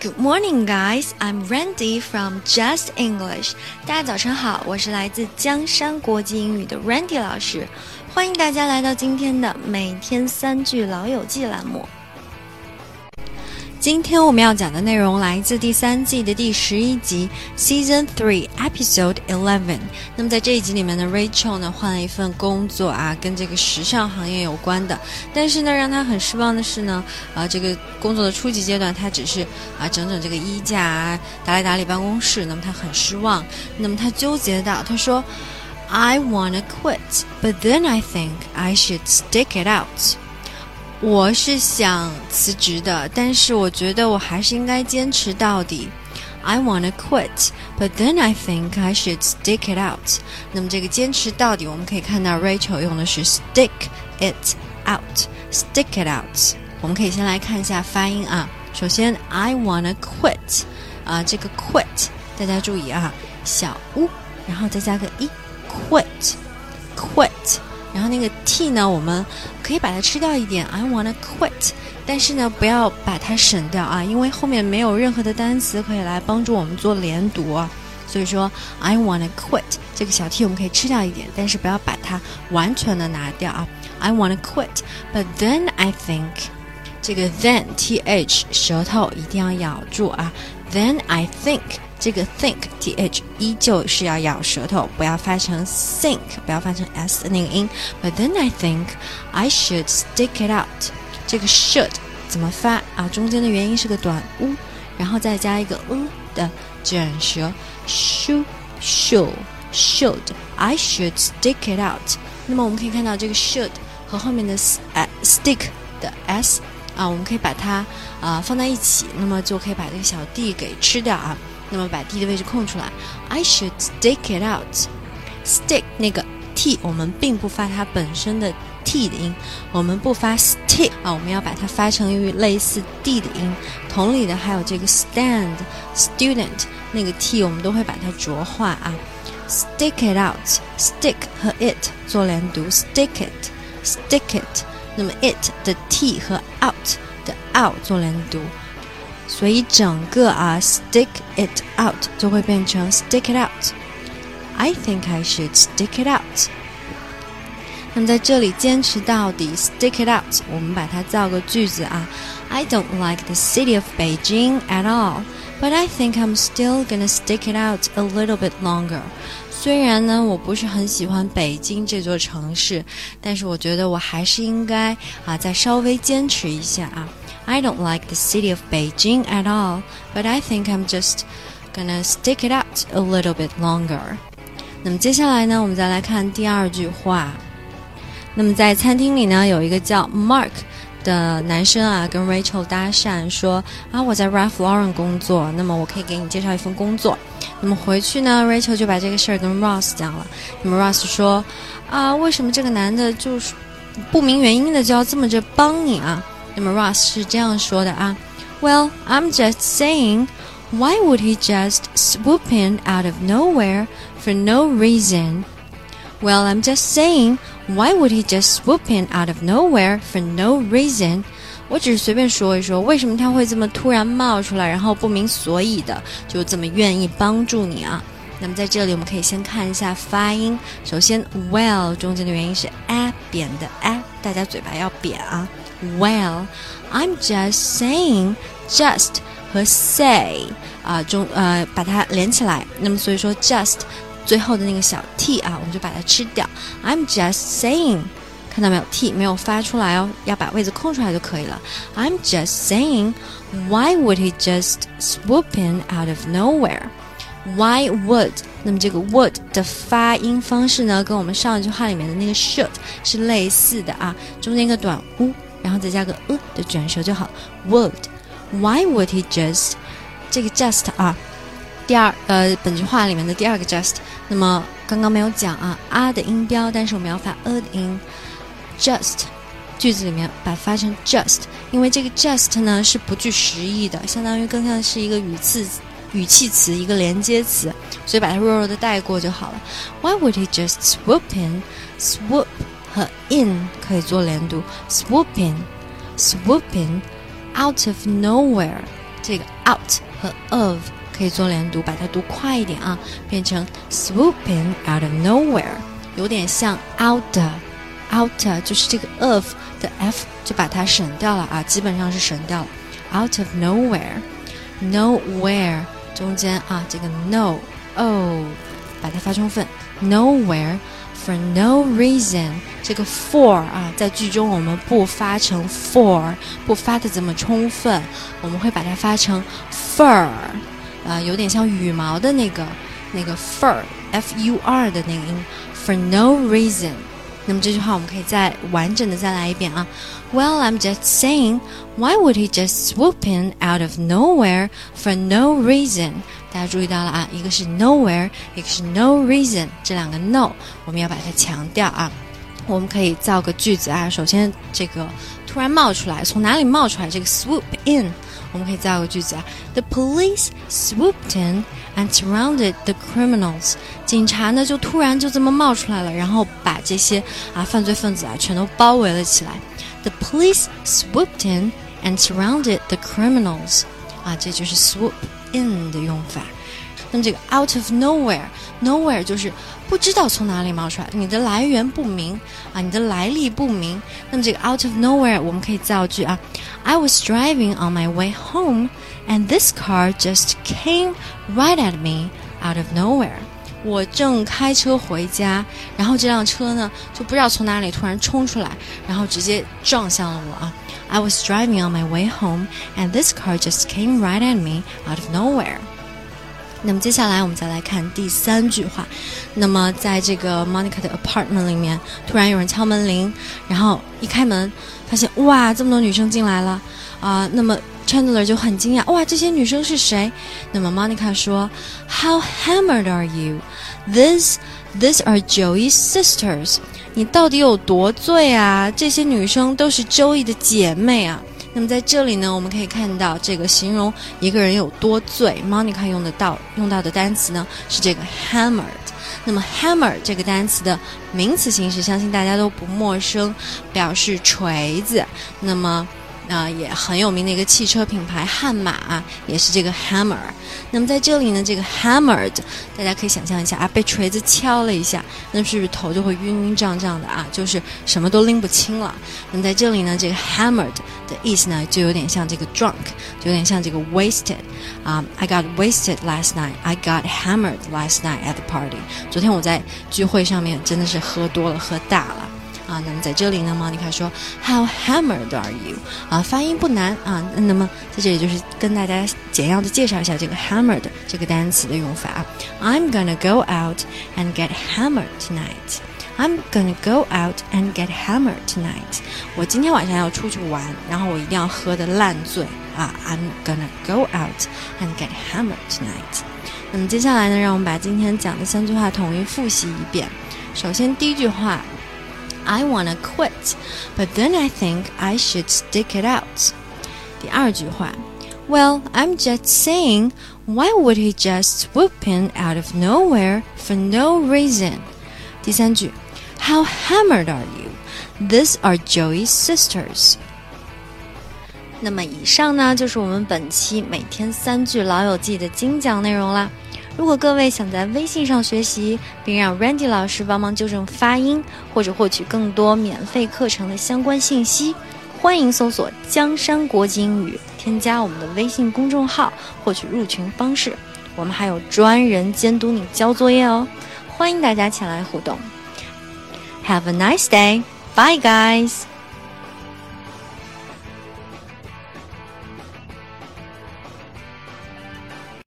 Good morning, guys. I'm Randy from Just English. 大家早晨好，我是来自江山国际英语的 Randy 老师，欢迎大家来到今天的每天三句老友记栏目。今天我们要讲的内容来自第三季的第十一集，Season Three Episode Eleven。那么在这一集里面呢，Rachel 呢换了一份工作啊，跟这个时尚行业有关的。但是呢，让她很失望的是呢，啊，这个工作的初级阶段，她只是啊整整这个衣架啊，打理打理办公室。那么她很失望。那么她纠结到，她说：“I wanna quit, but then I think I should stick it out.” 我是想辞职的，但是我觉得我还是应该坚持到底。I wanna quit, but then I think I should stick it out。那么这个坚持到底，我们可以看到 Rachel 用的是 stick it out，stick it out。我们可以先来看一下发音啊。首先，I wanna quit，啊，这个 quit 大家注意啊，小 u，然后再加个 e，quit，quit。然后那个 t 呢，我们可以把它吃掉一点，I wanna quit，但是呢，不要把它省掉啊，因为后面没有任何的单词可以来帮助我们做连读啊。所以说，I wanna quit 这个小 t 我们可以吃掉一点，但是不要把它完全的拿掉啊。I wanna quit，but then I think，这个 then th 舌头一定要咬住啊。Then I think。这个 think th 依旧是要咬舌头，不要发成 think，不要发成 s 的那个音。But then I think I should stick it out。这个 should 怎么发啊？中间的元音是个短 u，然后再加一个 u 的卷舌 shu shu should I should stick it out。那么我们可以看到这个 should 和后面的 stick 的 s 啊，我们可以把它啊放在一起，那么就可以把这个小 d 给吃掉啊。那么把 d 的位置空出来，I should stick it out。stick 那个 t 我们并不发它本身的 t 的音，我们不发 stick 啊，我们要把它发成与类似 d 的音。同理的还有这个 stand、student 那个 t 我们都会把它浊化啊。stick it out，stick 和 it 做连读，stick it，stick it。那么 it 的 t 和 out 的 out 做连读。所以整个啊，stick it out 就会变成 stick it out。I think I should stick it out。那么在这里坚持到底，stick it out，我们把它造个句子啊。I don't like the city of Beijing at all, but I think I'm still gonna stick it out a little bit longer。虽然呢，我不是很喜欢北京这座城市，但是我觉得我还是应该啊，再稍微坚持一下啊。 I don't like the city of Beijing at all, but I think I'm just gonna stick it out a little bit longer. 那么接下来呢，我们再来看第二句话。那么在餐厅里呢，有一个叫 Mark 的男生啊，跟 Rachel 搭讪说啊，我在 Ralph Lauren 工作，那么我可以给你介绍一份工作。那么回去呢，Rachel 就把这个事儿跟 Ross 讲了。那么 Ross 说啊，为什么这个男的就是不明原因的就要这么着帮你啊？那么 Ross 是这样说的啊，Well, I'm just saying, why would he just swoop in out of nowhere for no reason? Well, I'm just saying, why would he just swoop in out of nowhere for no reason? 我只是随便说一说，为什么他会这么突然冒出来，然后不明所以的就这么愿意帮助你啊？那么在这里，我们可以先看一下发音。首先，well 中间的元音是 a 扁的 a，大家嘴巴要扁啊。 Well, I'm just saying, just 和 say 啊中呃把它连起来，那么所以说 just 最后的那个小 t 啊，我们就把它吃掉。I'm just saying，看到没有 t 没有发出来哦，要把位子空出来就可以了。I'm just saying, why would he just swoop in out of nowhere? Why would？那么这个 would 的发音方式呢，跟我们上一句话里面的那个 should 是类似的啊，中间一个短 u。 然后再加个呃的卷舌就好。Would，Why would he just？这个 just 啊，第二呃本句话里面的第二个 just。那么刚刚没有讲啊啊的音标，但是我们要发呃的音。Just 句子里面把它发成 just，因为这个 just 呢是不具实意的，相当于更像是一个语次语气词，一个连接词，所以把它弱弱的带过就好了。Why would he just swoop in？Swoop 和 in 可以做连读，swooping，swooping，out of nowhere。这个 out 和 of 可以做连读，把它读快一点啊，变成 swooping out of nowhere，有点像 out out 就是这个 of 的 f 就把它省掉了啊，基本上是省掉了。out of nowhere，nowhere 中间啊这个 no o 把它发充分，nowhere。For no reason，这个 for 啊，在句中我们不发成 for，不发的这么充分，我们会把它发成 fur，啊，有点像羽毛的那个那个 fur，f u r 的那个音。For no reason，那么这句话我们可以再完整的再来一遍啊。Well, I'm just saying, why would he just swoop in out of nowhere for no reason？大家注意到了啊，一个是 nowhere，一个是 no reason，这两个 no 我们要把它强调啊。我们可以造个句子啊。首先，这个突然冒出来，从哪里冒出来？这个 swoop in，我们可以造个句子啊。The police swooped in and surrounded the criminals。警察呢就突然就这么冒出来了，然后把这些啊犯罪分子啊全都包围了起来。The police swooped in and surrounded the criminals。啊，这就是 swoop。in 的用法， 那么这个 out of nowhere，nowhere 就是不知道从哪里冒出来，你的来源不明啊，你的来历不明。那么这个 out of nowhere 我们可以造句啊，I was driving on my way home and this car just came right at me out of nowhere。我正开车回家，然后这辆车呢就不知道从哪里突然冲出来，然后直接撞向了我啊。I was driving on my way home, and this car just came right at me out of nowhere. 那么接下来我们再来看第三句话。那么在这个 Monica 的 apartment 里面，突然有人敲门铃，然后一开门，发现哇，这么多女生进来了啊。那么 Chandler 就很惊讶，哇，这些女生是谁？那么 Monica 说，How hammered are you? These these are Joey's sisters. 你到底有多醉啊？这些女生都是 Joey 的姐妹啊。那么在这里呢，我们可以看到这个形容一个人有多醉，Monica 用的到用到的单词呢是这个 hammered。那么 hammer 这个单词的名词形式，相信大家都不陌生，表示锤子。那么啊，也很有名的一个汽车品牌悍马也是这个 hammer。那么在这里呢，这个 hammered，大家可以想象一下啊，被锤子敲了一下，那是不是头就会晕晕胀胀的啊？就是什么都拎不清了。那么在这里呢，这个 hammered 的意思呢，就有点像这个 drunk，就有点像这个 wasted。啊，I got wasted last night. I got hammered last night at the party. 昨天我在聚会上面真的是喝多了，喝大了。啊，那么在这里呢，n 妮卡说，How hammered are you？啊，发音不难啊。那么在这里就是跟大家简要的介绍一下这个 hammered 这个单词的用法。I'm gonna go out and get hammered tonight. I'm gonna go out and get hammered tonight. 我今天晚上要出去玩，然后我一定要喝的烂醉啊。I'm gonna go out and get hammered tonight. 那么接下来呢，让我们把今天讲的三句话统一复习一遍。首先第一句话。I wanna quit, but then I think I should stick it out. 第二句话，Well, I'm just saying, why would he just swoop in out of nowhere for no reason? 第三句，How hammered are you? These are Joey's sisters. 那么以上呢，就是我们本期每天三句老友记的精讲内容啦。 如果各位想在微信上学习，并让 Randy 老师帮忙纠正发音，或者获取更多免费课程的相关信息，欢迎搜索“江山国际英语”，添加我们的微信公众号，获取入群方式。我们还有专人监督你交作业哦，欢迎大家前来互动。Have a nice day, bye guys.